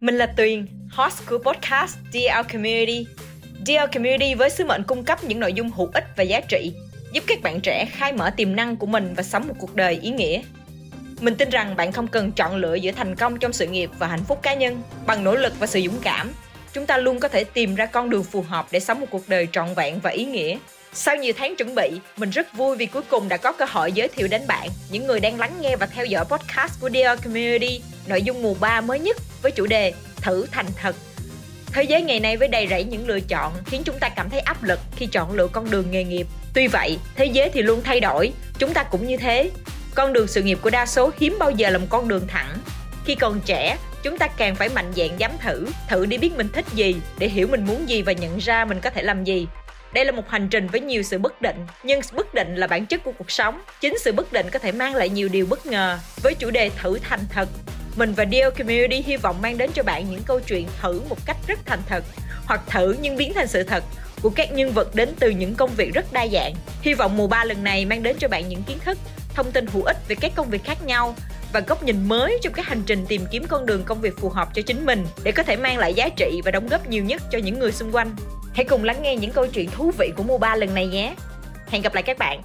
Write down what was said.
Mình là Tuyền, host của podcast DL Community. DL Community với sứ mệnh cung cấp những nội dung hữu ích và giá trị, giúp các bạn trẻ khai mở tiềm năng của mình và sống một cuộc đời ý nghĩa. Mình tin rằng bạn không cần chọn lựa giữa thành công trong sự nghiệp và hạnh phúc cá nhân. Bằng nỗ lực và sự dũng cảm, chúng ta luôn có thể tìm ra con đường phù hợp để sống một cuộc đời trọn vẹn và ý nghĩa. Sau nhiều tháng chuẩn bị, mình rất vui vì cuối cùng đã có cơ hội giới thiệu đến bạn, những người đang lắng nghe và theo dõi podcast của Dear Community, nội dung mùa 3 mới nhất với chủ đề Thử thành thật. Thế giới ngày nay với đầy rẫy những lựa chọn khiến chúng ta cảm thấy áp lực khi chọn lựa con đường nghề nghiệp. Tuy vậy, thế giới thì luôn thay đổi, chúng ta cũng như thế. Con đường sự nghiệp của đa số hiếm bao giờ là một con đường thẳng. Khi còn trẻ, chúng ta càng phải mạnh dạn dám thử, thử đi biết mình thích gì, để hiểu mình muốn gì và nhận ra mình có thể làm gì. Đây là một hành trình với nhiều sự bất định, nhưng bất định là bản chất của cuộc sống. Chính sự bất định có thể mang lại nhiều điều bất ngờ. Với chủ đề thử thành thật, mình và Deal Community hy vọng mang đến cho bạn những câu chuyện thử một cách rất thành thật, hoặc thử nhưng biến thành sự thật của các nhân vật đến từ những công việc rất đa dạng. Hy vọng mùa 3 lần này mang đến cho bạn những kiến thức, thông tin hữu ích về các công việc khác nhau và góc nhìn mới trong các hành trình tìm kiếm con đường công việc phù hợp cho chính mình để có thể mang lại giá trị và đóng góp nhiều nhất cho những người xung quanh. Hãy cùng lắng nghe những câu chuyện thú vị của mùa 3 lần này nhé. Hẹn gặp lại các bạn.